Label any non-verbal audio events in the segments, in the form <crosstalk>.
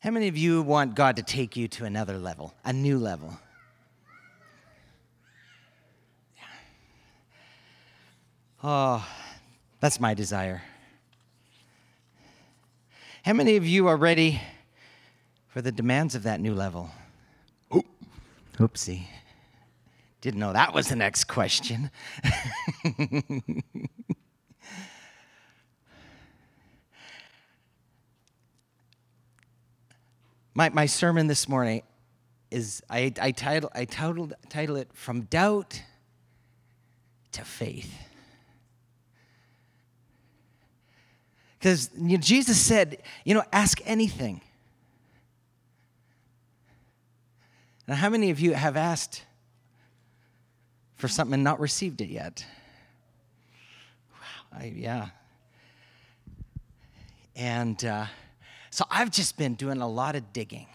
How many of you want God to take you to another level, a new level? Oh, that's my desire. How many of you are ready for the demands of that new level? Oh, oopsie. Didn't know that was the next question. <laughs> my, my sermon this morning is I, I, title, I titled, title it From Doubt to Faith. Because you know, Jesus said, you know, ask anything. Now, how many of you have asked for something and not received it yet? Wow, I, yeah. And uh, so I've just been doing a lot of digging,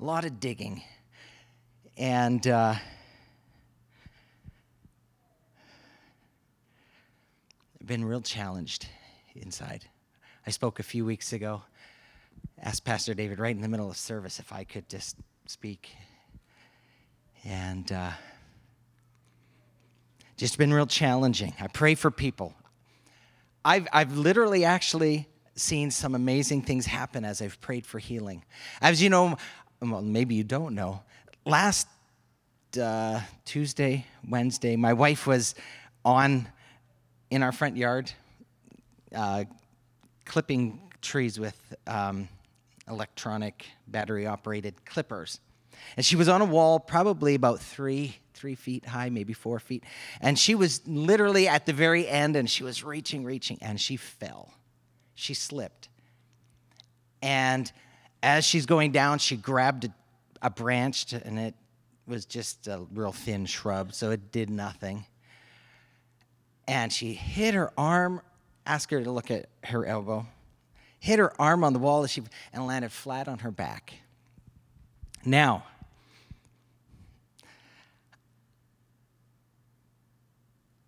a lot of digging. And uh, I've been real challenged inside. I spoke a few weeks ago, asked Pastor David right in the middle of service if I could just speak. And uh, just been real challenging. I pray for people. I've, I've literally actually seen some amazing things happen as I've prayed for healing. As you know, well, maybe you don't know, last uh, Tuesday, Wednesday, my wife was on in our front yard uh, clipping trees with um, electronic battery operated clippers. And she was on a wall, probably about three, three feet high, maybe four feet. And she was literally at the very end and she was reaching, reaching, and she fell. She slipped. And as she's going down, she grabbed a, a branch, to, and it was just a real thin shrub, so it did nothing. And she hit her arm ask her to look at her elbow, hit her arm on the wall she, and landed flat on her back. Now,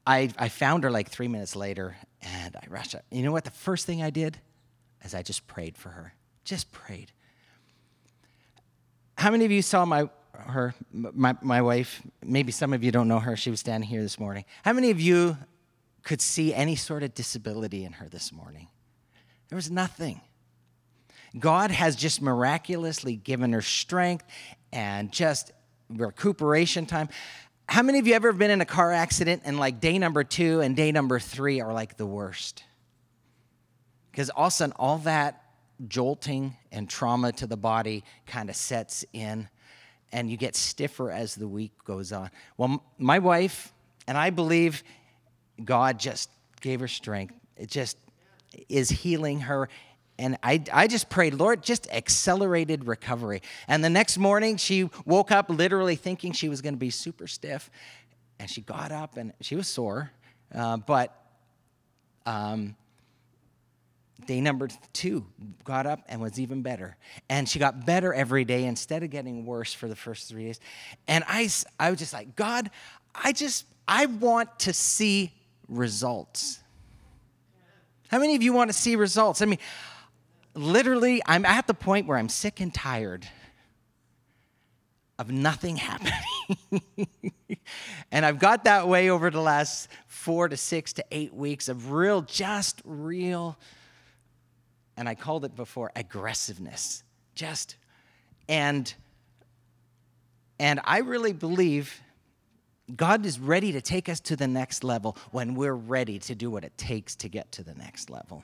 I, I found her like three minutes later and I rushed up. You know what? The first thing I did is I just prayed for her. Just prayed. How many of you saw my her my, my wife? Maybe some of you don't know her. She was standing here this morning. How many of you could see any sort of disability in her this morning. There was nothing. God has just miraculously given her strength and just recuperation time. How many of you ever been in a car accident and like day number two and day number three are like the worst? Because all of a sudden, all that jolting and trauma to the body kind of sets in and you get stiffer as the week goes on. Well, my wife, and I believe God just gave her strength. It just is healing her. And I, I just prayed, Lord, just accelerated recovery. And the next morning, she woke up literally thinking she was going to be super stiff. And she got up and she was sore. Uh, but um, day number two got up and was even better and she got better every day instead of getting worse for the first three days and i, I was just like god i just i want to see results. How many of you want to see results? I mean, literally, I'm at the point where I'm sick and tired of nothing <laughs> happening. and I've got that way over the last four to six to eight weeks of real, just real, and I called it before aggressiveness. Just, and, and I really believe God is ready to take us to the next level when we're ready to do what it takes to get to the next level.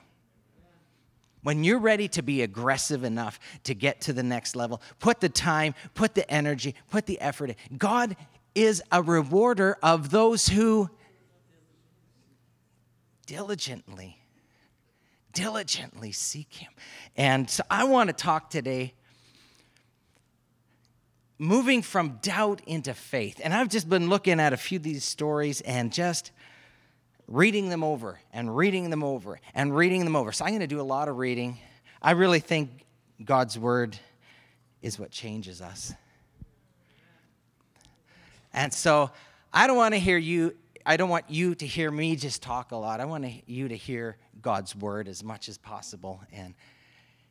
When you're ready to be aggressive enough to get to the next level, put the time, put the energy, put the effort in. God is a rewarder of those who diligently, diligently seek Him. And so I want to talk today moving from doubt into faith. And I've just been looking at a few of these stories and just reading them over and reading them over and reading them over. So I'm going to do a lot of reading. I really think God's word is what changes us. And so I don't want to hear you I don't want you to hear me just talk a lot. I want you to hear God's word as much as possible and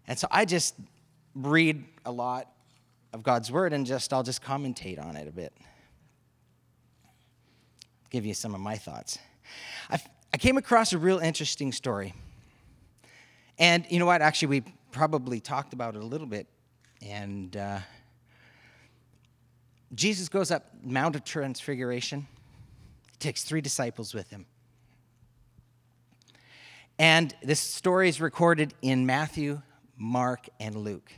and so I just read a lot of God's word and just I'll just commentate on it a bit. Give you some of my thoughts. I, I came across a real interesting story. And you know what? Actually, we probably talked about it a little bit. And uh, Jesus goes up Mount of Transfiguration. He takes three disciples with him. And this story is recorded in Matthew, Mark, and Luke.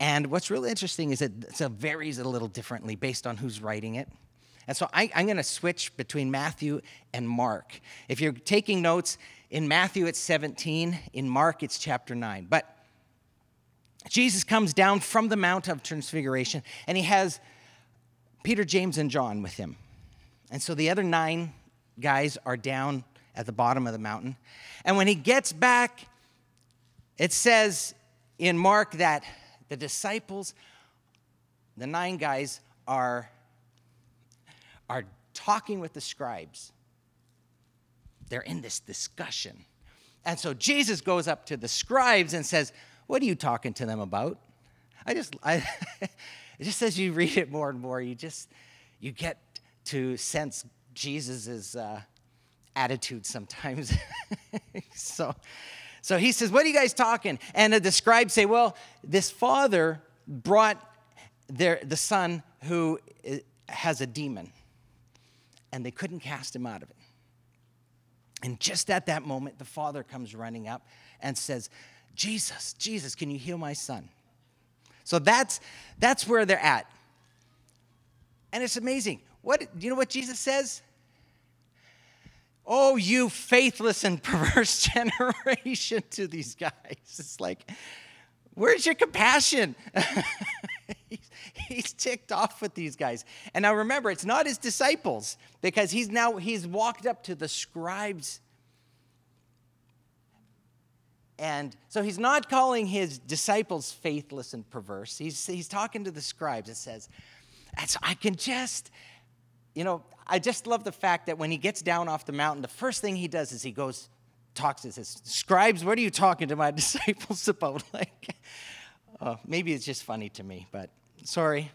And what's really interesting is that it varies a little differently based on who's writing it. And so I, am going to switch between Matthew and Mark. If you're taking notes, in Matthew it's 17, in Mark it's chapter 9. But Jesus comes down from the Mount of Transfiguration and he has Peter, James, and John with him. And so the other nine guys are down at the bottom of the mountain. And when he gets back, it says in Mark that the disciples, the nine guys, are, are talking with the scribes. They're in this discussion. And so Jesus goes up to the scribes and says, What are you talking to them about? I just, I, <laughs> just as you read it more and more, you just, you get to sense Jesus's uh, attitude sometimes. <laughs> so, so he says, What are you guys talking? And the scribes say, Well, this father brought their, the son who uh, has a demon, and they couldn't cast him out of it. And just at that moment, the father comes running up and says, Jesus, Jesus, can you heal my son? So that's, that's where they're at. And it's amazing. What, do you know what Jesus says? Oh, you faithless and <laughs> perverse generation to these guys. It's like, where's your compassion? <laughs> he's, ticked off with these guys. And now remember, it's not his disciples because he's now he's walked up to the scribes. And so he's not calling his disciples faithless and perverse. He's, he's talking to the scribes. It says, so I can just, you know, I just love the fact that when he gets down off the mountain, the first thing he does is he goes, talks to his scribes, what are you talking to my <laughs> disciples about? <laughs> Like, uh, maybe it's just funny to me, but sorry.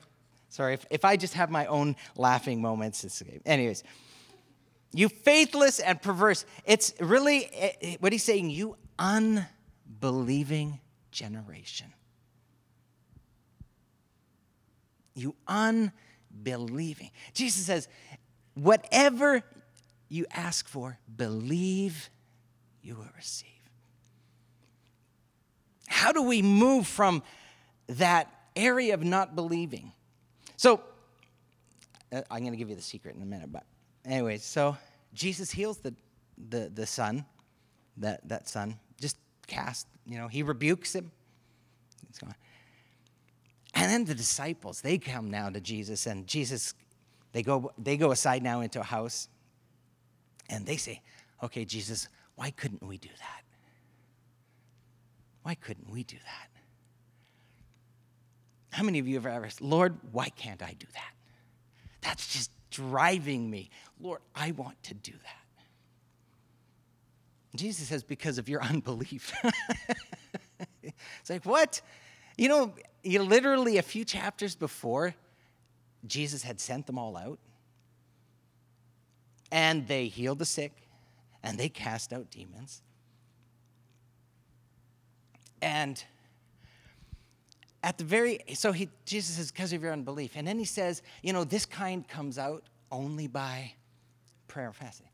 Sorry. If, if I just have my own laughing moments, it's okay. Anyways, you faithless and perverse. It's really eh, eh, what he's saying, you unbelieving generation. You unbelieving. Jesus says, whatever you ask for, believe you will receive. How do we move from that area of not believing? So, uh, I'm going to give you the secret in a minute, but anyway, so Jesus heals the, the, the son, that, that son, just cast, you know, he rebukes him. He's gone. And then the disciples, they come now to Jesus, and Jesus, they go, they go aside now into a house, and they say, Okay, Jesus, why couldn't we do that? Why couldn't we do that? How many of you have ever said, Lord, why can't I do that? That's just driving me. Lord, I want to do that. Jesus says, because of your <laughs> unbelief. it's like, what? You know, you literally a few chapters before, Jesus had sent them all out. And they healed the sick and they cast out demons. And at the very so he Jesus says, because of your unbelief. And then he says, you know, this kind comes out only by prayer and fasting.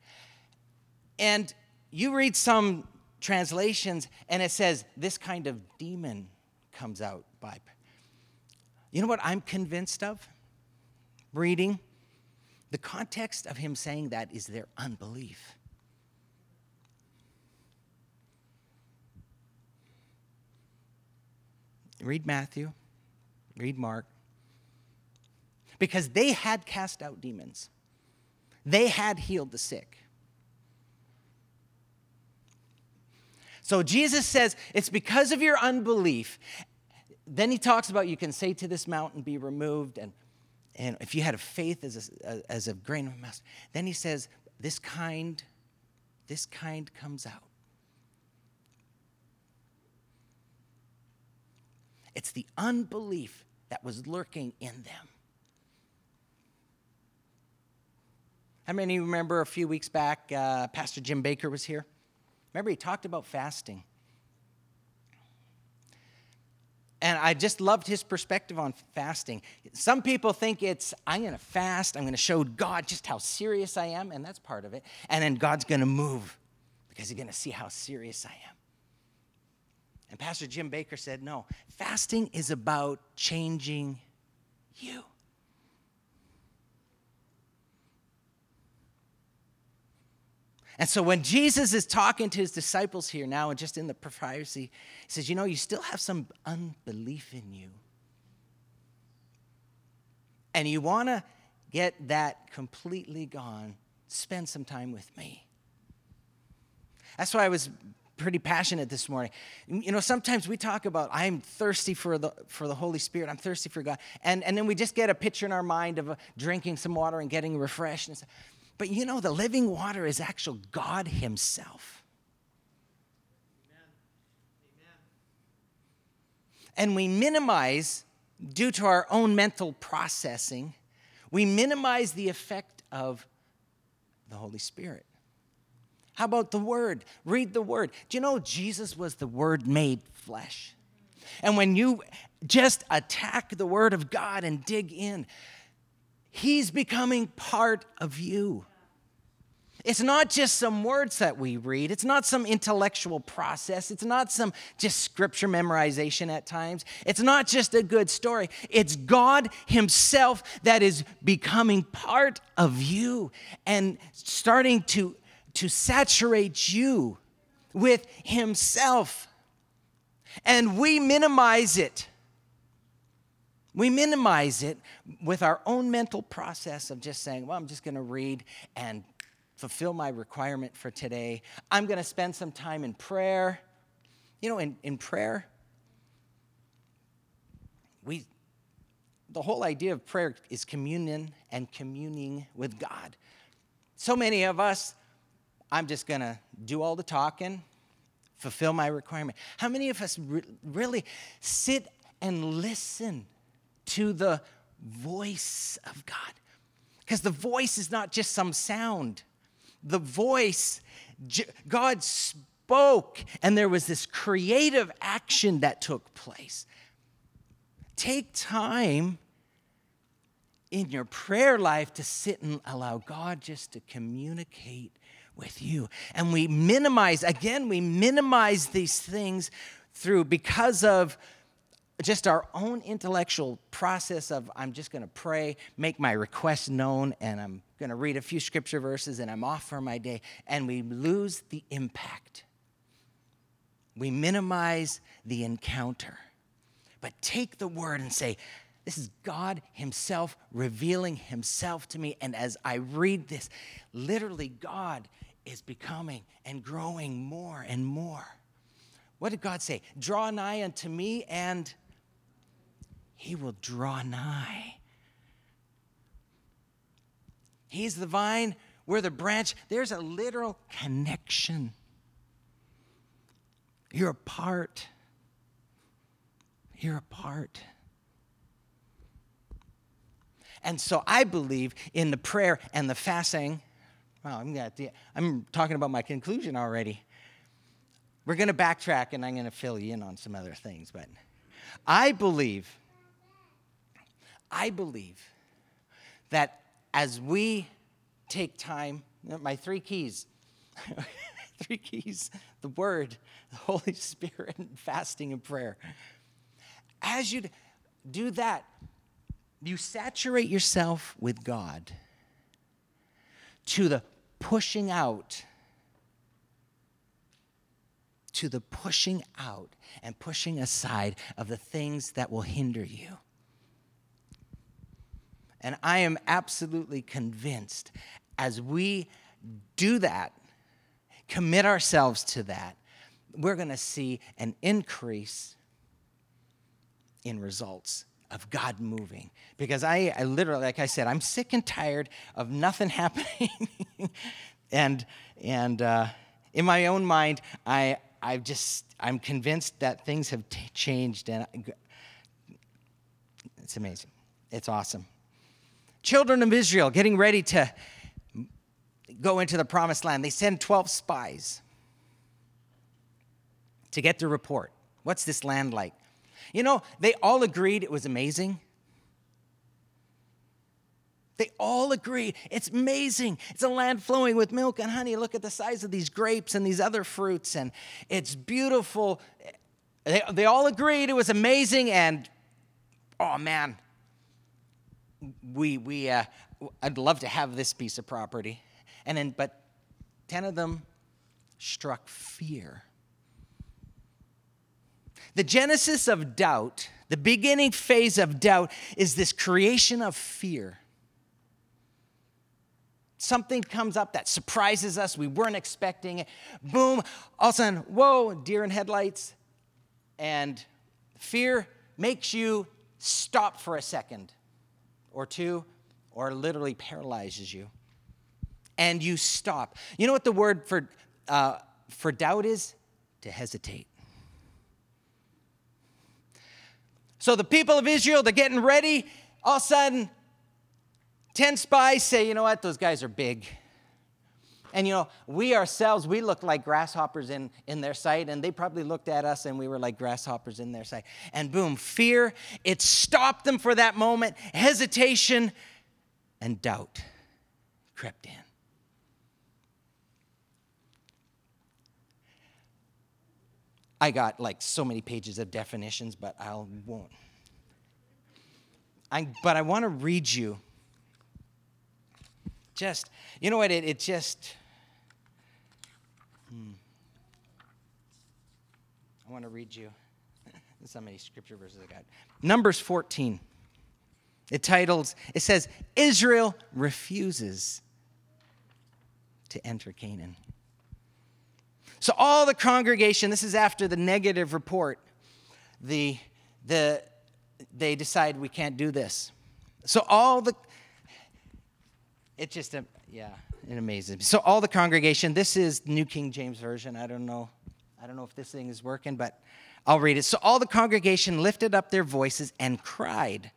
And you read some translations and it says this kind of demon comes out by you know what I'm convinced of? Reading. The context of him saying that is their unbelief. Read Matthew, read Mark. Because they had cast out demons, they had healed the sick. So Jesus says, It's because of your unbelief then he talks about you can say to this mountain, be removed, and, and if you had a faith as a, as a grain of mustard. Then he says, this kind, this kind comes out. It's the unbelief that was lurking in them. How many of you remember a few weeks back, uh, Pastor Jim Baker was here? Remember, he talked about fasting. And I just loved his perspective on fasting. Some people think it's, I'm going to fast, I'm going to show God just how serious I am, and that's part of it. And then God's going to move because he's going to see how serious I am. And Pastor Jim Baker said, no, fasting is about changing you. And so when Jesus is talking to his disciples here now and just in the privacy, he says, You know, you still have some unbelief in you. And you want to get that completely gone, spend some time with me. That's why I was pretty passionate this morning. You know, sometimes we talk about I'm thirsty for the for the Holy Spirit. I'm thirsty for God, and and then we just get a picture in our mind of uh, drinking some water and getting refreshed. But you know, the living water is actual God Himself. And we minimize, due to our own mental processing, we minimize the effect of the Holy Spirit. How about the Word? Read the Word. Do you know Jesus was the Word made flesh? And when you just attack the Word of God and dig in, He's becoming part of you. It's not just some words that we read. It's not some intellectual process. It's not some just scripture memorization at times. It's not just a good story. It's God Himself that is becoming part of you and starting to, to saturate you with Himself. And we minimize it. We minimize it with our own mental process of just saying, well, I'm just going to read and fulfill my requirement for today. I'm going to spend some time in prayer. You know, in, in prayer, we, the whole idea of prayer is communion and communing with God. So many of us, I'm just going to do all the talking, fulfill my requirement. How many of us re- really sit and listen to the voice of God? Because the voice is not just some sound the voice, God spoke, and there was this creative action that took place. Take time in your prayer life to sit and allow God just to communicate with you. And we minimize, again, we minimize these things through because of just our own intellectual process of I'm just going to pray, make my request known, and I'm going to read a few scripture verses and I'm off for my day. And we lose the impact. We minimize the encounter. But take the word and say, This is God Himself revealing Himself to me. And as I read this, literally, God is becoming and growing more and more. What did God say? Draw nigh unto me and he will draw nigh. He's the vine, we're the branch. There's a literal connection. You're a part. You're a part. And so I believe in the prayer and the fasting. Wow, I'm, I'm talking about my conclusion already. We're going to backtrack and I'm going to fill you in on some other things. But I believe I believe that as we take time, my three keys, <laughs> three keys the Word, the Holy Spirit, and fasting and prayer. As you do that, you saturate yourself with God to the pushing out, to the pushing out and pushing aside of the things that will hinder you. And I am absolutely convinced as we do that, commit ourselves to that, we're going to see an increase in results of God moving. Because I, I literally, like I said, I'm sick and tired of nothing <laughs> happening. and and uh, in my own mind, I, i just, I'm convinced that things have t- changed. And It's amazing. It's awesome. Children of Israel getting ready to go into the promised land. They send 12 spies to get the report. What's this land like? You know, they all agreed it was amazing. They all agreed it's amazing. It's a land flowing with milk and honey. Look at the size of these grapes and these other fruits, and it's beautiful. They, they all agreed it was amazing, and oh man, we, we, uh, I'd love to have this piece of property. And then, but 10 of them struck fear. The genesis of doubt, the beginning phase of doubt, is this creation of fear. Something comes up that surprises us. We weren't expecting it. Boom, all of a sudden, whoa, deer in headlights. And fear makes you stop for a second or two, or literally paralyzes you. And you stop. You know what the word for, uh, for doubt is? To hesitate. So the people of Israel, they're getting ready. All of a sudden, 10 spies say, you know what, those guys are big. And you know, we ourselves, we look like grasshoppers in, in their sight, and they probably looked at us and we were like grasshoppers in their sight. And boom, fear, it stopped them for that moment. Hesitation and doubt crept in. I got like so many pages of definitions, but I won't. I, but I want to read you just, you know what, it, it just, hmm. I want to read you <laughs> so many scripture verses I got. Numbers 14. It titles, it says, Israel refuses to enter Canaan. So all the congregation, this is after the negative report, the, the, they decide we can't do this. So all the, it just, uh, yeah, it amazes me. So all the congregation, this is New King James Version. I don't know, I don't know if this thing is working, but I'll read it. So all the congregation lifted up their voices and cried.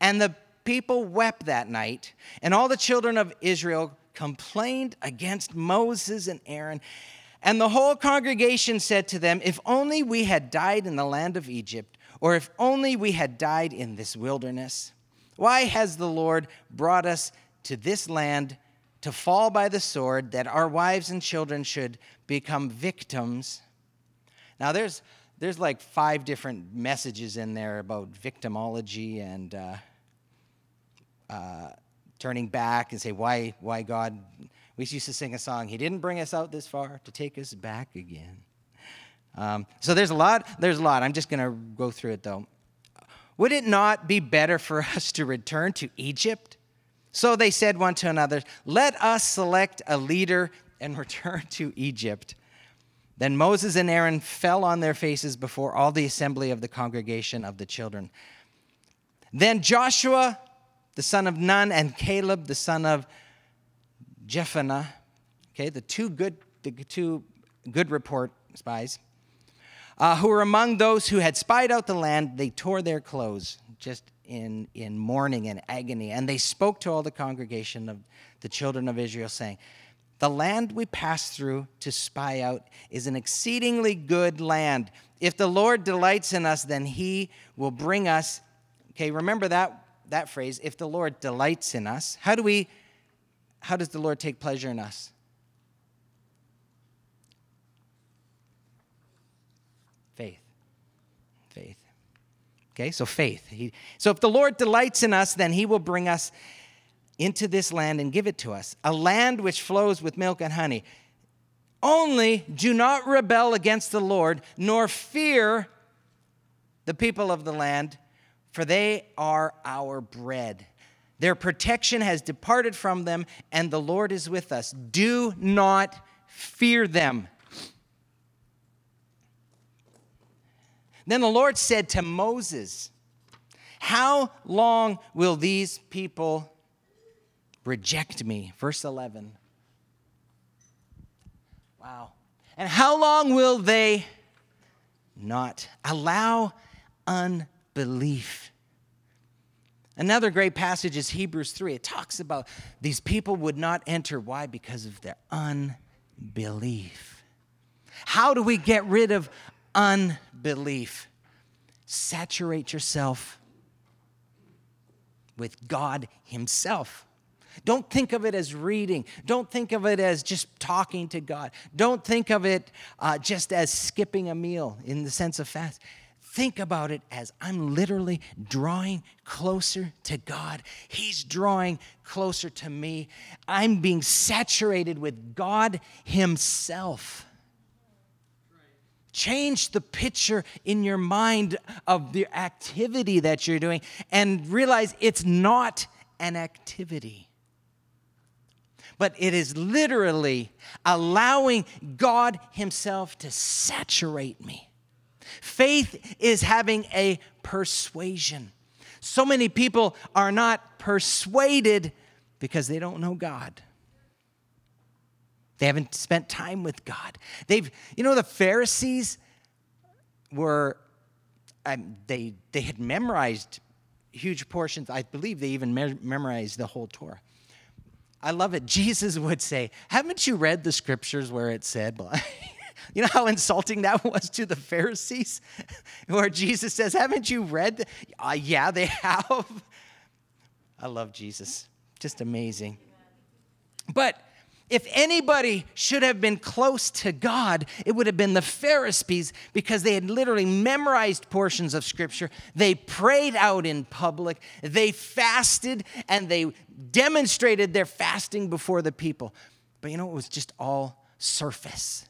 And the people wept that night, and all the children of Israel complained against Moses and Aaron. And the whole congregation said to them, If only we had died in the land of Egypt, or if only we had died in this wilderness. Why has the Lord brought us to this land to fall by the sword, that our wives and children should become victims? Now, there's, there's like five different messages in there about victimology and uh, uh, turning back and say, why, why God we used to sing a song, He didn't bring us out this far to take us back again. Um, so there's a lot, there's a lot. I'm just going to go through it though. Would it not be better for <laughs> us to return to Egypt? So they said one to another, Let us select a leader and <laughs> return to Egypt. Then Moses and Aaron fell on their faces before all the assembly of the congregation of the children. Then Joshua, the son of Nun, and Caleb, the son of Jephunneh, okay, the two good, the two good report spies, uh, who were among those who had spied out the land, they tore their clothes just in, in mourning and agony. And they spoke to all the congregation of the children of Israel, saying, The land we passed through to spy out is an exceedingly good land. If the Lord delights in us, then he will bring us. Okay, remember that, that phrase, if the Lord delights in us. How do we how does the Lord take pleasure in us? Faith. Faith. Okay, so faith. He, so if the Lord delights in us, then he will bring us into this land and give it to us a land which flows with milk and honey. Only do not rebel against the Lord, nor fear the people of the land, for they are our bread. Their protection has departed from them, and the Lord is with us. Do not fear them. Then the Lord said to Moses, How long will these people reject me? Verse 11. Wow. And how long will they not allow unbelief Another great passage is Hebrews 3. It talks about these people would not enter. Why? Because of their unbelief. How do we get rid of unbelief? Saturate yourself with God Himself. Don't think of it as reading. Don't think of it as just talking to God. Don't think of it uh, just as skipping a meal in the sense of fast think about it as I'm literally drawing closer to God. He's drawing closer to me. I'm being saturated with God Himself. Change the picture in your mind of the activity that you're doing and realize it's not an activity but it is literally allowing God Himself to saturate me. Faith is having a persuasion. So many people are not persuaded because they don't know God. They haven't spent time with God. They've, you know, the Pharisees were, um, they, they had memorized huge portions. I believe they even me- memorized the whole Torah. I love it. <laughs> Jesus would say, Haven't you read the scriptures where it said, <laughs> You know how insulting that <laughs> was to the Pharisees? Where Jesus says, Haven't you read? Uh, yeah, they <laughs> have. I love Jesus. Just amazing. But if anybody should have been close to God, it would have been the Pharisees because they had literally memorized portions of Scripture. They prayed out in public, they fasted, and they demonstrated their fasting before the people. But you know, it was just all surface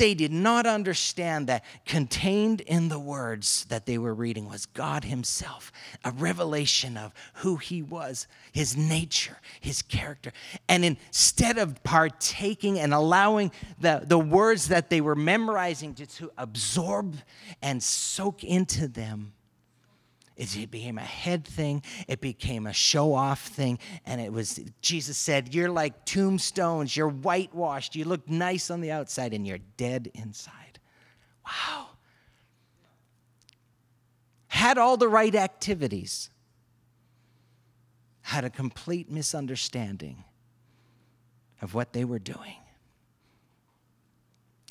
they did not understand that contained in the words that they were reading was God Himself, a revelation of who He was, His nature, His character. And instead of partaking and allowing the, the words that they were memorizing to, to absorb and soak into them, it became a head thing, it became a show off thing. And it was, Jesus said, You're like tombstones, you're whitewashed, you look nice on the outside, and you're dead inside. Wow. Had all the right activities, had a complete misunderstanding of what they were doing.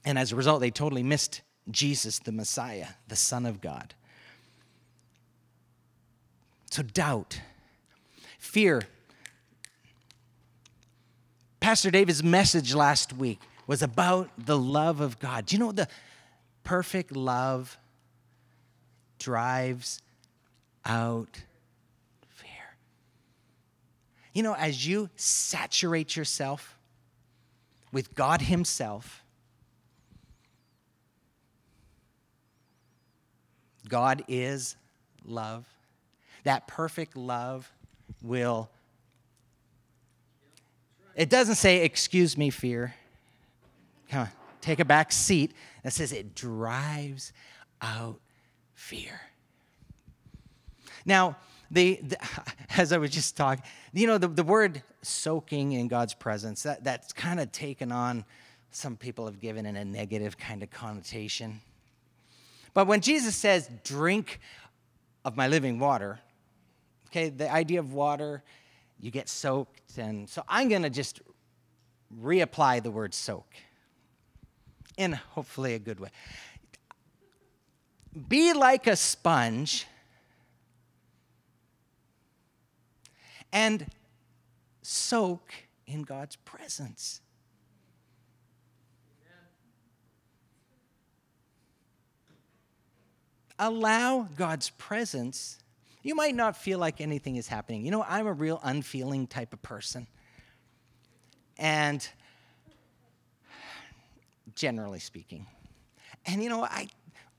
And as a result, they totally missed Jesus, the Messiah, the Son of God. So, doubt, fear. Pastor David's message last week was about the love of God. Do you know the perfect love drives out fear? You know, as you saturate yourself with God Himself, God is love that perfect love will. It doesn't say, excuse me, fear. Come on, take a back seat. It says it drives out fear. Now, the, the, <laughs> as I was just talking, you know, the, the word soaking in God's presence, that, that's kind of taken on, some people have given it a negative kind of connotation. But when Jesus says, drink of my living water, Okay, the idea of water, you get soaked. And so I'm going to just reapply the word soak in hopefully a good way. Be like a sponge and soak in God's presence. Allow God's presence you might not feel like anything is happening. You know, I'm a real unfeeling type of person. And generally speaking. And you know, I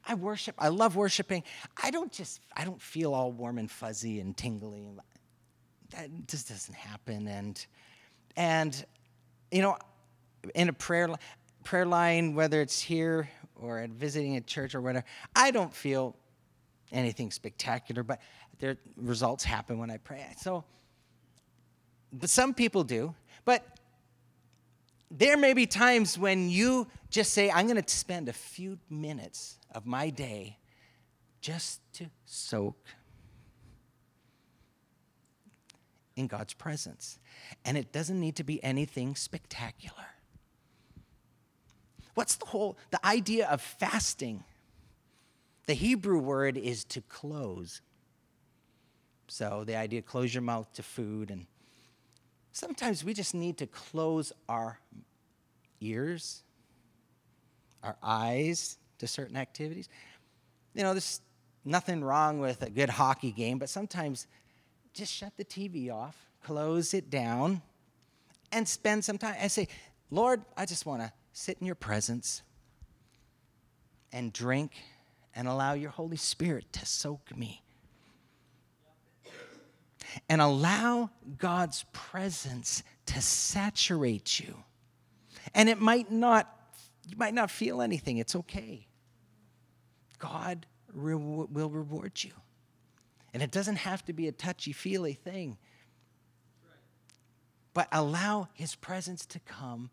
I worship, I love worshiping. I don't just I don't feel all warm and fuzzy and tingly. That just doesn't happen. And and you know, in a prayer prayer line, whether it's here or at visiting a church or whatever, I don't feel anything spectacular, but their results happen when I pray. So, but some people do. But there may be times when you just say, I'm going to spend a few minutes of my day just to soak in God's presence. And it doesn't need to be anything spectacular. What's the whole the idea of fasting? The Hebrew word is to close. So the idea close your mouth to food and sometimes we just need to close our ears, our eyes to certain activities. You know, there's nothing wrong with a good hockey game, but sometimes just shut the TV off, close it down, and spend some time. I say, Lord, I just want to sit in your presence and drink and allow your Holy Spirit to soak me. And allow God's presence to saturate you. And it might not, you might not feel anything, it's okay. God re- will reward you. And it doesn't have to be a touchy feely thing. But allow His presence to come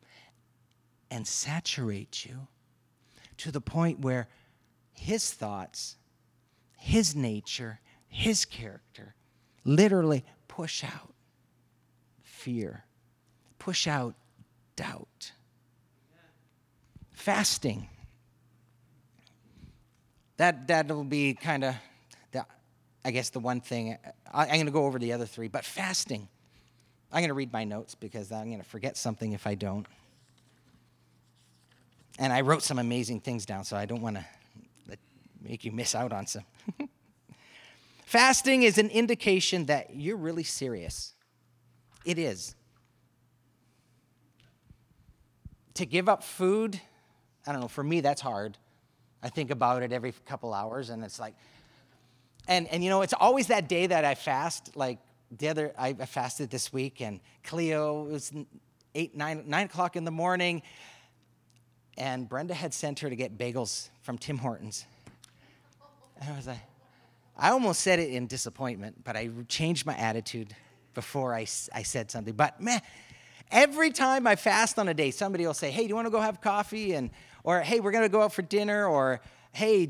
and saturate you to the point where His thoughts, His nature, His character literally push out fear, push out doubt. Fasting. That, that'll be kind of I guess the one thing, I, am going to go over the other three, but fasting. I'm going to read my notes because I'm going to forget something if I don't. And I wrote some amazing things down, so I don't want to make you miss out on some. <laughs> Fasting is an indication that you're really serious. It is. To give up food, I don't know, for me, that's hard. I think about it every couple hours, and it's like, and, and you know, it's always that day that I fast. Like the other, I fasted this week, and Cleo was eight, nine, nine o'clock in the morning, and Brenda had sent her to get bagels from Tim Hortons. And I was like, I almost said it in disappointment, but I changed my attitude before I, I said something. But man, every time I fast on a day, somebody will say, "Hey, do you want to go have coffee?" and or "Hey, we're gonna go out for dinner," or "Hey,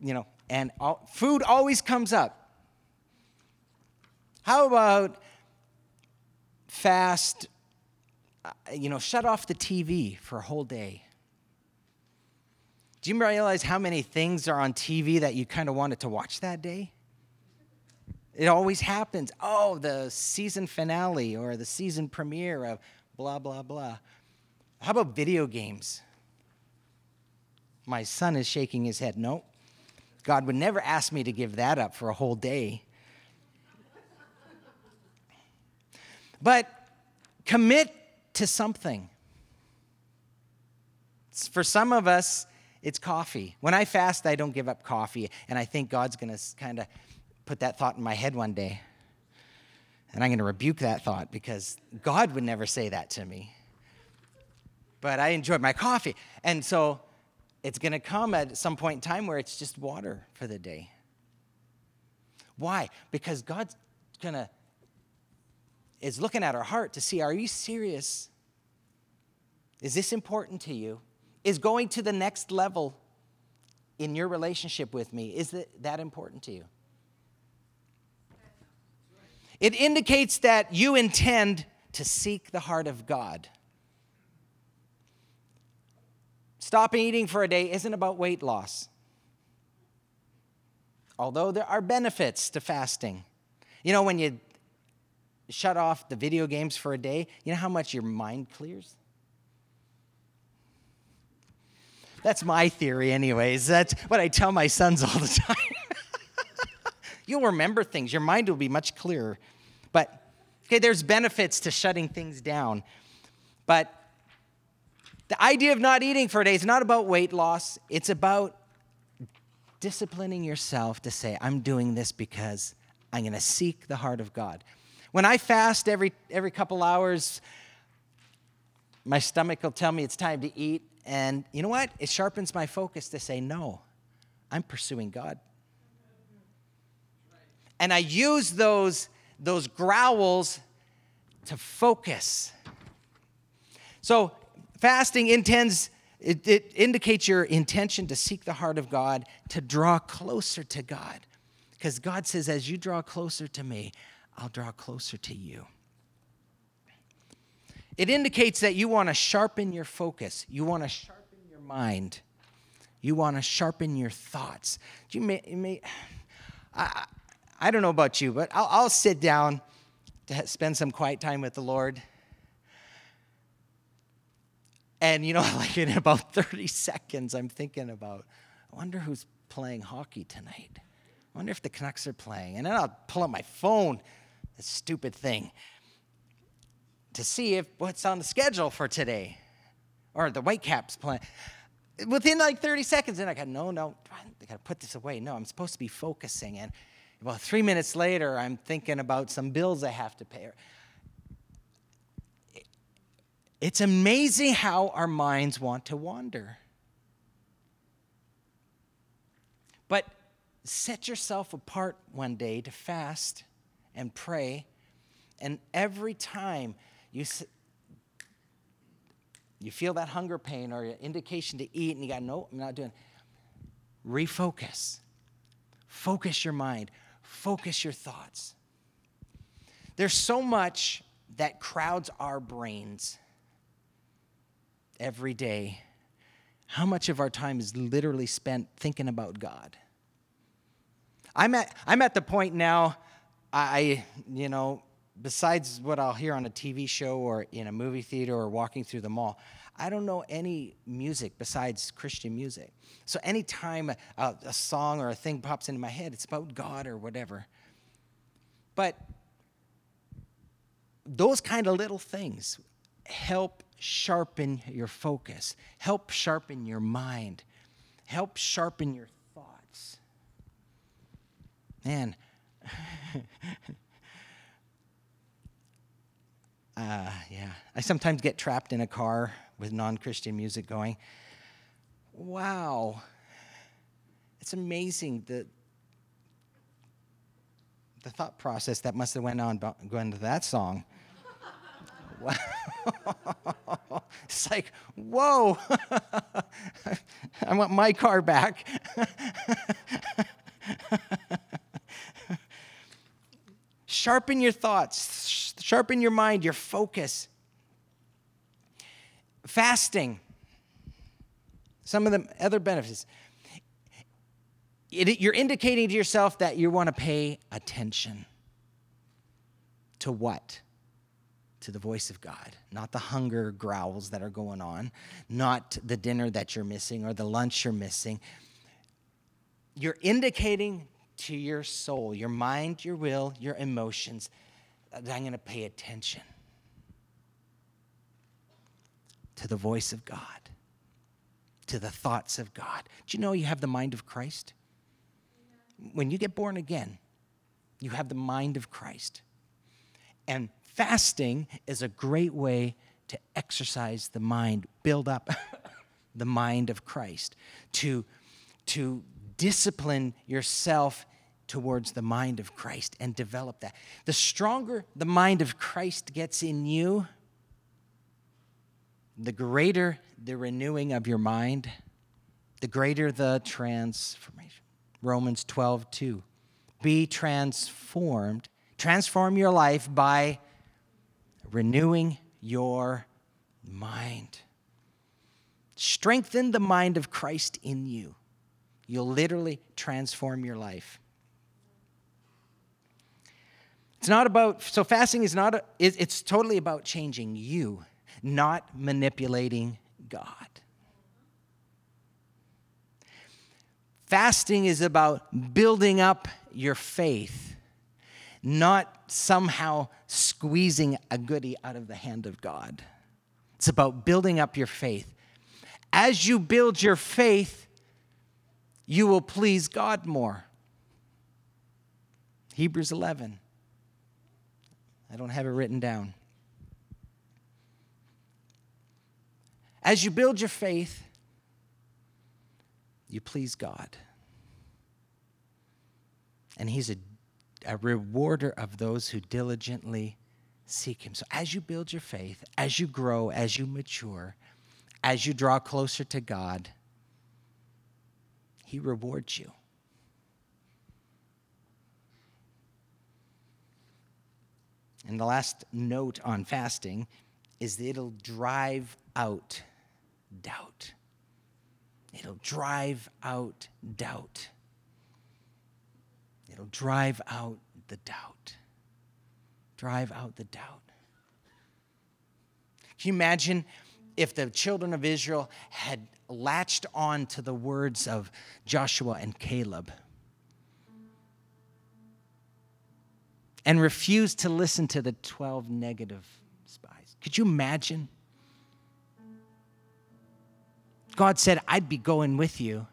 you know, and all, food always comes up. How about fast, uh, you know, shut off the TV for a whole day? Do you realize how many things are on TV that you kind of wanted to watch that day? It always happens. Oh, the season finale or the season premiere of blah, blah, blah. How about video games? My son is shaking his head. No, God would never ask me to give that up for a whole day. But commit to something. For some of us, it's coffee. When I fast, I don't give up coffee. And I think God's going to kind of put that thought in my head one day. And I'm going to rebuke that thought because God would never say that to me. But I enjoy my coffee. And so it's going to come at some point in time where it's just water for the day. Why? Because God's going to is looking at our heart to see are you serious? Is this important to you? Is going to the next level in your relationship with me is that, that important to you? It indicates that you intend to seek the heart of God. Stopping eating for a day isn't about weight loss. Although there are benefits to fasting. You know, when you shut off the video games for a day, you know how much your mind clears? That's my theory, anyways. That's what I tell my sons all the <laughs> time. You'll remember things, your mind will be much clearer. But, okay, there's benefits to shutting things down. But the idea of not eating for a day is not about weight loss, it's about disciplining yourself to say, I'm doing this because I'm going to seek the heart of God. When I fast every, every couple hours, my stomach will tell me it's time to eat. And you know what? It sharpens my focus to say, no, I'm pursuing God. And I use those, those growls to focus. So Fasting intends, it, it indicates your intention to seek the heart of God, to draw closer to God. Because God says, as you draw closer to me, I'll draw closer to you. It indicates that you want to sharpen your focus, you want to sharpen your mind, you want to sharpen your thoughts. You may, you may I, I don't know about you, but I'll, I'll sit down to spend some quiet time with the Lord. And you know, <laughs> like in about 30 seconds, I'm thinking about, I wonder who's playing hockey tonight. I wonder if the Canucks are playing. And then I'll pull up my phone, the stupid thing, to see if what's on the schedule for today. Or the Whitecaps plan. Within like 30 seconds, then I got, no, no, I gotta put this away. No, I'm supposed to be focusing. And about three minutes later, I'm thinking about some bills I have to pay. It's amazing how our minds want to wander. But set yourself apart one day to fast and pray, and every time you you feel that hunger pain or indication to eat, and you got no, I'm not doing. Refocus. Focus your mind. Focus your thoughts. There's so much that crowds our brains every day. How much of our time is literally spent thinking about God? I'm at, I'm at the point now, I, you know, besides what I'll hear on a TV show or in a movie theater or walking through the mall, I don't know any music besides Christian music. So anytime a, a song or a thing pops into my head, it's about God or whatever. But those kind of little things help sharpen your focus, help sharpen your mind, help sharpen your thoughts. Man, <laughs> Uh, yeah. I sometimes get trapped in a car with non Christian music going. Wow. It's amazing the, the thought process that must have went on going to that song. wow. <laughs> it's like, whoa. <laughs> I want my car back. <laughs> Sharpen your thoughts, sharpen your mind, your focus. Fasting, some of the other benefits. It, you're indicating to yourself that you want to pay attention. To what? To the voice of God, not the hunger growls that are going on, not the dinner that you're missing or the lunch you're missing. You're indicating to your soul, your mind, your will, your emotions, that I'm going to pay attention to the voice of God, to the thoughts of God. Do you know you have the mind of Christ? When you get born again, you have the mind of Christ. And fasting is a great way to exercise the mind, build up <coughs> the mind of Christ, to, to discipline yourself towards the mind of Christ and develop that. The stronger the mind of Christ gets in you, the greater the renewing of your mind, the greater the transformation. Romans 12, 2. Be transformed, transform your life by renewing your mind. Strengthen the mind of Christ in you. You'll literally transform your life. It's not about, so fasting is not, a, it's totally about changing you, not manipulating God. Fasting is about building up your faith, not somehow squeezing a goodie out of the hand of God. It's about building up your faith. As you build your faith, you will please God more. Hebrews 11. I don't have it written down. As you build your faith, you please God. And He's a, a rewarder of those who diligently seek Him. So as you build your faith, as you grow, as you mature, as you draw closer to God, he rewards you. And the last note on fasting is that it'll drive out doubt. It'll drive out doubt. It'll drive out the doubt. Drive out the doubt. Can you imagine if the children of Israel had latched on to the words of Joshua and Caleb and refused to listen to the 12 negative spies? Could you imagine? God said, I'd be going with you.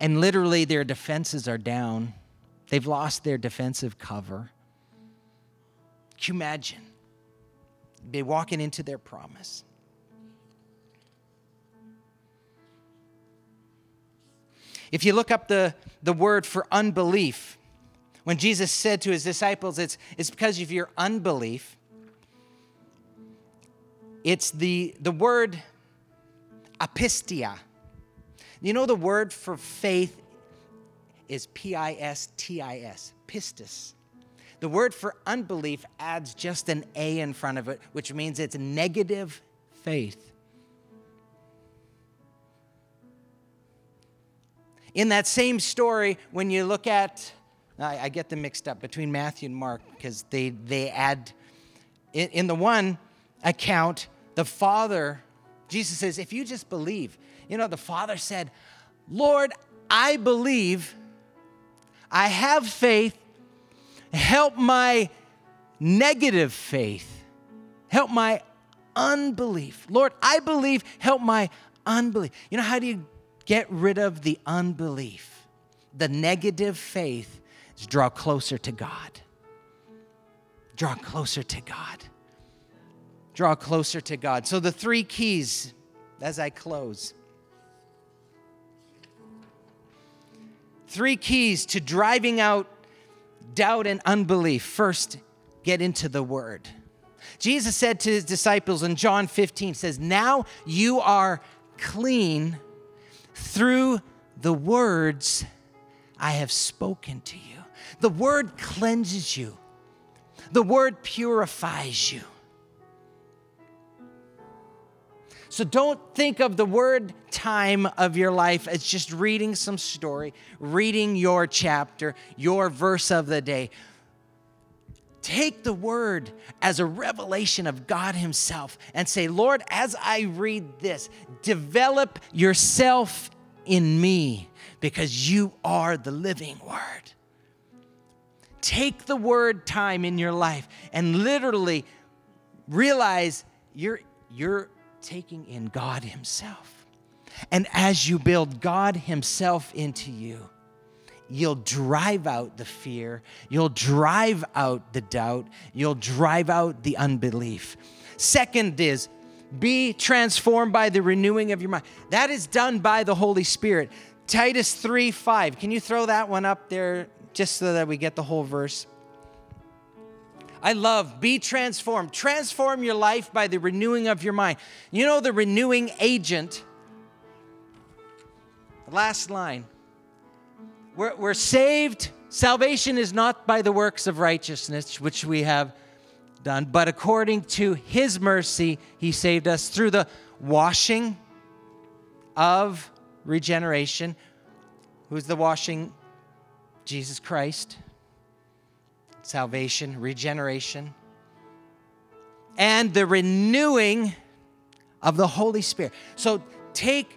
And literally, their defenses are down. They've lost their defensive cover. Can you imagine? Be walking into their promise. If you look up the, the word for unbelief, when Jesus said to his disciples, it's, it's because of your unbelief, it's the, the word apistia. You know, the word for faith is P I S T I S, pistis. The word for unbelief adds just an A in front of it, which means it's negative faith. In that same story, when you look at, I, I get them mixed up between Matthew and Mark because they, they add, in, in the one account, the father, Jesus says, if you just believe, you know, the father said, Lord, I believe, I have faith, help my negative faith, help my unbelief. Lord, I believe, help my unbelief. You know, how do you get rid of the unbelief, the negative faith, is draw closer to God. Draw closer to God. Draw closer to God. So, the three keys as I close three keys to driving out doubt and unbelief. First, get into the Word. Jesus said to his disciples in John 15, says, Now you are clean through the words I have spoken to you. The word cleanses you, the word purifies you. So don't think of the word time of your life as just reading some story, reading your chapter, your verse of the day. Take the word as a revelation of God Himself and say, Lord, as I read this, develop yourself in me because you are the living word. Take the word time in your life and literally realize you're, you're taking in God Himself. And as you build God Himself into you, you'll drive out the fear, you'll drive out the doubt, you'll drive out the unbelief. Second is be transformed by the renewing of your mind. That is done by the Holy Spirit. Titus 3 5. Can you throw that one up there just so that we get the whole verse? I love be transformed. Transform your life by the renewing of your mind. You know the renewing agent. Last line we're, we're saved. Salvation is not by the works of righteousness, which we have done, but according to his mercy, he saved us through the washing of regeneration. Who's the washing? Jesus Christ. Salvation, regeneration, and the renewing of the Holy Spirit. So take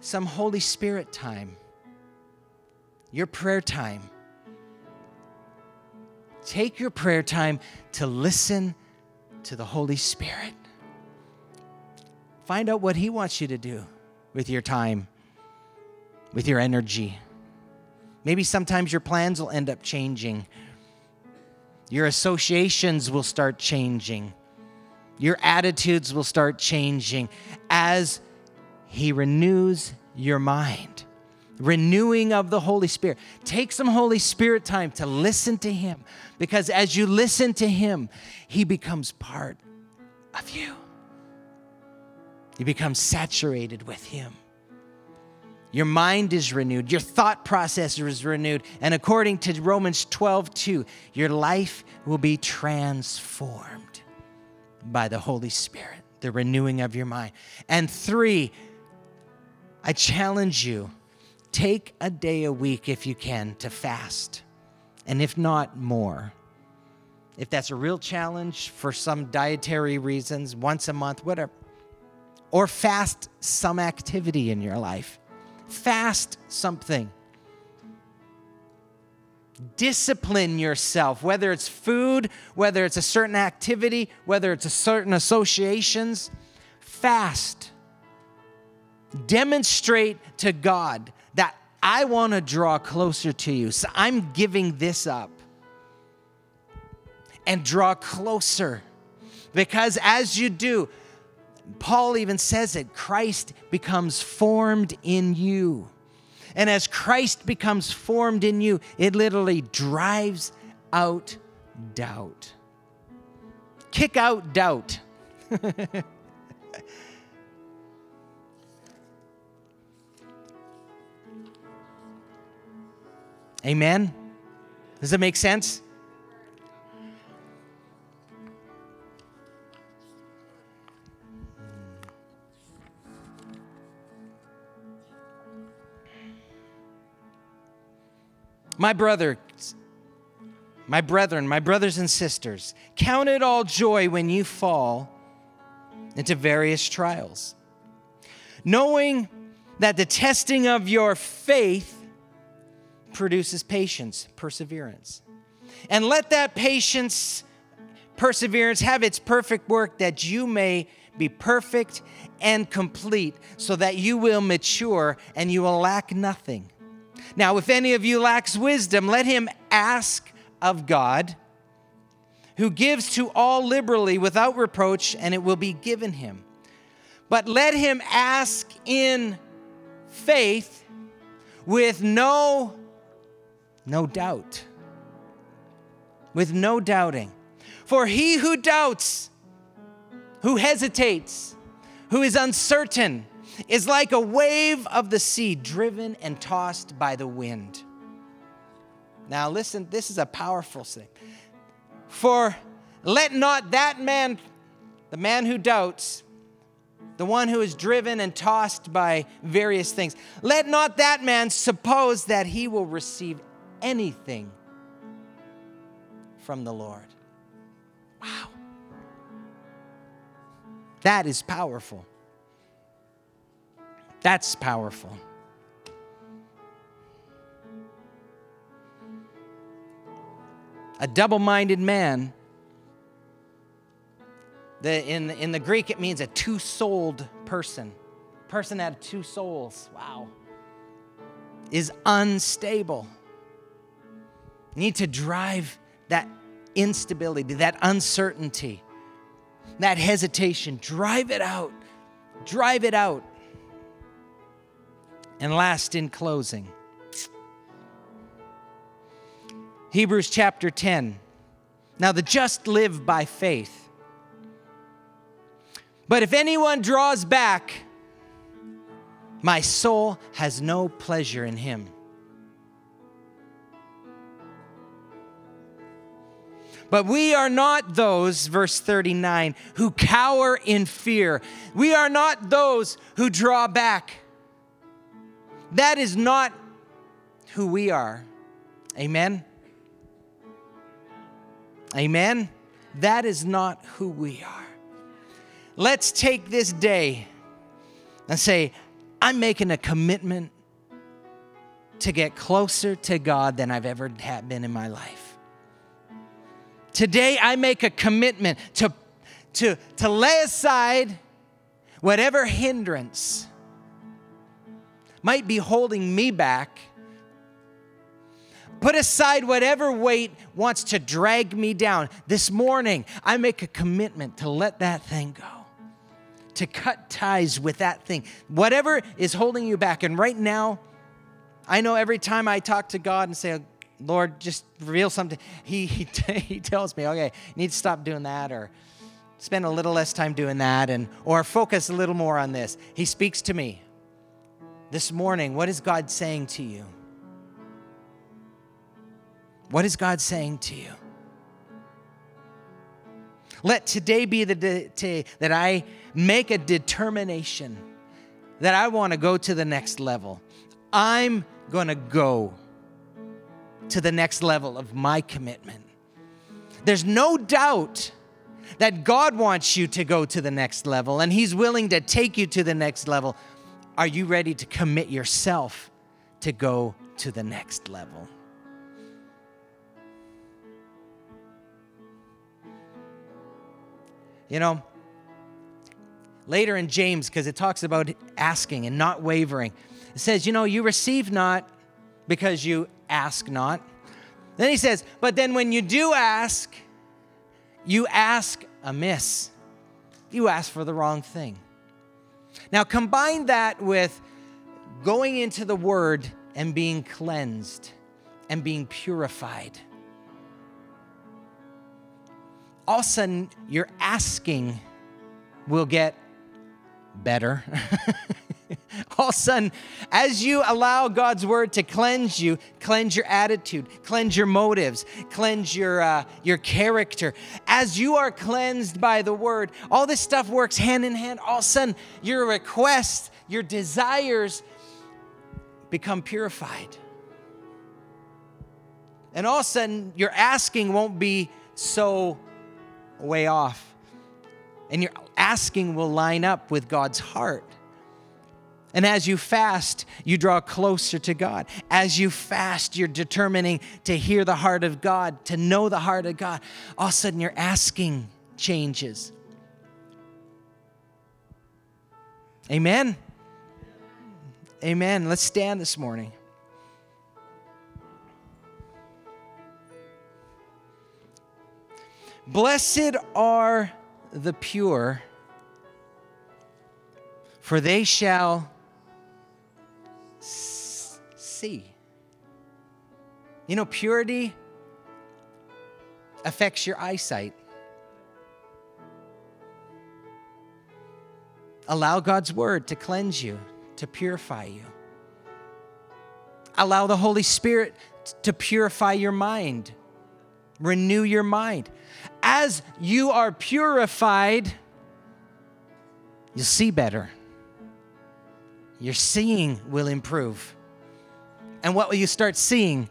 some Holy Spirit time your prayer time. Take your prayer time to listen to the Holy Spirit. Find out what He wants you to do with your time, with your energy. Maybe sometimes your plans will end up changing. Your associations will start changing. Your attitudes will start changing as He renews your mind renewing of the Holy Spirit. Take some Holy Spirit time to listen to Him because as you listen to Him, He becomes part of you. You become saturated with Him. Your mind is renewed, your thought process is renewed, and according to Romans 12, 2, your life will be transformed by the Holy Spirit, the renewing of your mind. And three, I challenge you take a day a week if you can to fast, and if not, more. If that's a real challenge for some dietary reasons, once a month, whatever. Or fast some activity in your life fast something. Discipline yourself, whether it's food, whether it's a certain activity, whether it's a certain associations. Fast. Demonstrate to God that I want to draw closer to you. So I'm giving this up. And draw closer. Because as you do, Paul even says it Christ becomes formed in you. And as Christ becomes formed in you, it literally drives out doubt. Kick out doubt. <laughs> Amen? Does that make sense? My brother, my brethren, my brothers and sisters, count it all joy when you fall into various trials, knowing that the testing of your faith produces patience, perseverance. And let that patience, perseverance have its perfect work that you may be perfect and complete, so that you will mature and you will lack nothing. Now, if any of you lacks wisdom, let him ask of God, who gives to all liberally without reproach, and it will be given him. But let him ask in faith with no no doubt. With no doubting. For he who doubts, who hesitates, who is uncertain, is like a wave of the sea driven and tossed by the wind. Now, listen, this is a powerful thing. For let not that man, the man who doubts, the one who is driven and tossed by various things, let not that man suppose that he will receive anything from the Lord. Wow. That is powerful. That's powerful. A double minded man, the, in, in the Greek, it means a two souled person. Person that had two souls. Wow. Is unstable. Need to drive that instability, that uncertainty, that hesitation. Drive it out. Drive it out. And last, in closing, Hebrews chapter 10. Now, the just live by faith. But if anyone draws back, my soul has no pleasure in him. But we are not those, verse 39, who cower in fear. We are not those who draw back. That is not who we are. Amen? Amen? That is not who we are. Let's take this day and say, I'm making a commitment to get closer to God than I've ever been in my life. Today, I make a commitment to, to, to lay aside whatever hindrance might be holding me back. Put aside whatever weight wants to drag me down. This morning, I make a commitment to let that thing go, to cut ties with that thing. Whatever is holding you back. And right now, I know every time I talk to God and say, Lord, just reveal something, He, <laughs> he, he tells me, okay, need to stop doing that or spend a little less time doing that and or focus a little more on this. He speaks to me this morning, what is God saying to you? What is God saying to you? Let today be the day that I make a determination that I want to go to the next level. I'm going to go to the next level of my commitment. There's no doubt that God wants you to go to the next level and He's willing to take you to the next level. Are you ready to commit yourself to go to the next level? You know, later in James, because it talks about asking and not wavering, it says, You know, you receive not because you ask not. Then he says, But then when you do ask, you ask amiss. You ask for the wrong thing. Now, combine that with going into the Word and being cleansed and being purified. All of a sudden, your asking will get better. <laughs> <laughs> All of a sudden, as you allow God's word to cleanse you, cleanse your attitude, cleanse your motives, cleanse your, uh, your character, as you are cleansed by the word, all this stuff works hand in hand. All of a sudden, your requests, your desires become purified. And all of a sudden, your asking won't be so way off. And your asking will line up with God's heart. And as you fast, you draw closer to God. As you fast, you're determining to hear the heart of God, to know the heart of God. All of a sudden, your asking changes. Amen. Amen. Let's stand this morning. Blessed are the pure, for they shall see. You know, purity affects your eyesight. Allow God's word to cleanse you, to purify you. Allow the Holy Spirit to purify your mind, renew your mind. As you are purified, you'll see better your seeing will improve. And what will you start seeing?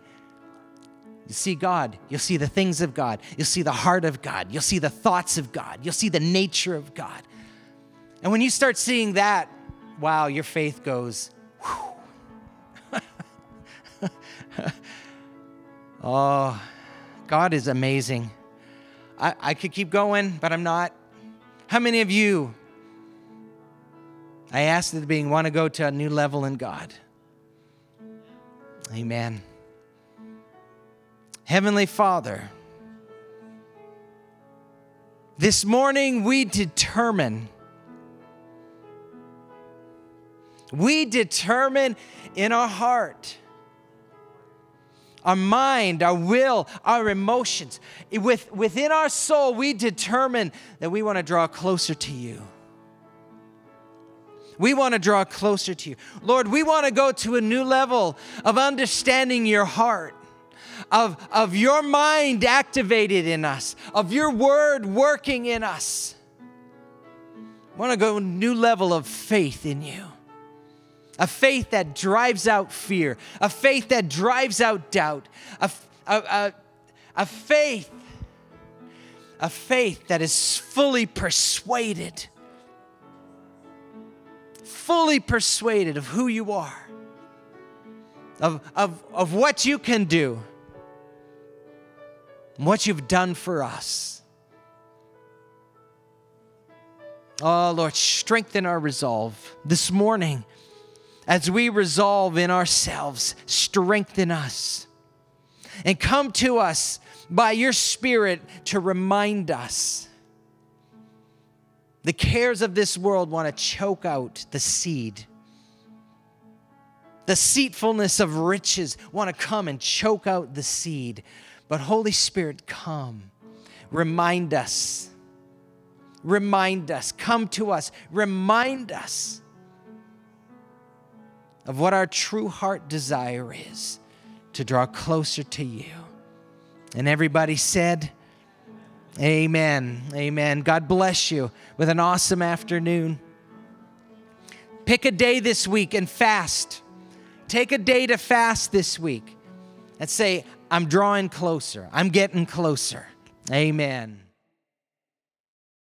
You see God. You'll see the things of God. You'll see the heart of God. You'll see the thoughts of God. You'll see the nature of God. And when you start seeing that, wow, your faith goes, <laughs> oh, God is amazing. I, I could keep going, but I'm not. How many of you I ask the being want to go to a new level in God. Amen. Heavenly Father, this morning we determine, we determine in our heart, our mind, our will, our emotions, with, within our soul, we determine that we want to draw closer to you. We want to draw closer to you. Lord, we want to go to a new level of understanding your heart. Of, of your mind activated in us, of your word working in us. I want to go a new level of faith in you. A faith that drives out fear, a faith that drives out doubt, a, a, a, a faith, a faith that is fully persuaded fully persuaded of who you are, of, of, of what you can do, and what you've done for us. Oh, Lord, strengthen our resolve this morning. As we resolve in ourselves, strengthen us. And come to us by your Spirit to remind us the cares of this world want to choke out the seed. The deceitfulness of riches want to come and choke out the seed. But Holy Spirit, come. Remind us. Remind us. Come to us. Remind us of what our true heart desire is to draw closer to you. And everybody said, Amen. Amen. God bless you with an awesome afternoon. Pick a day this week and fast. Take a day to fast this week and say, I'm drawing closer. I'm getting closer. Amen.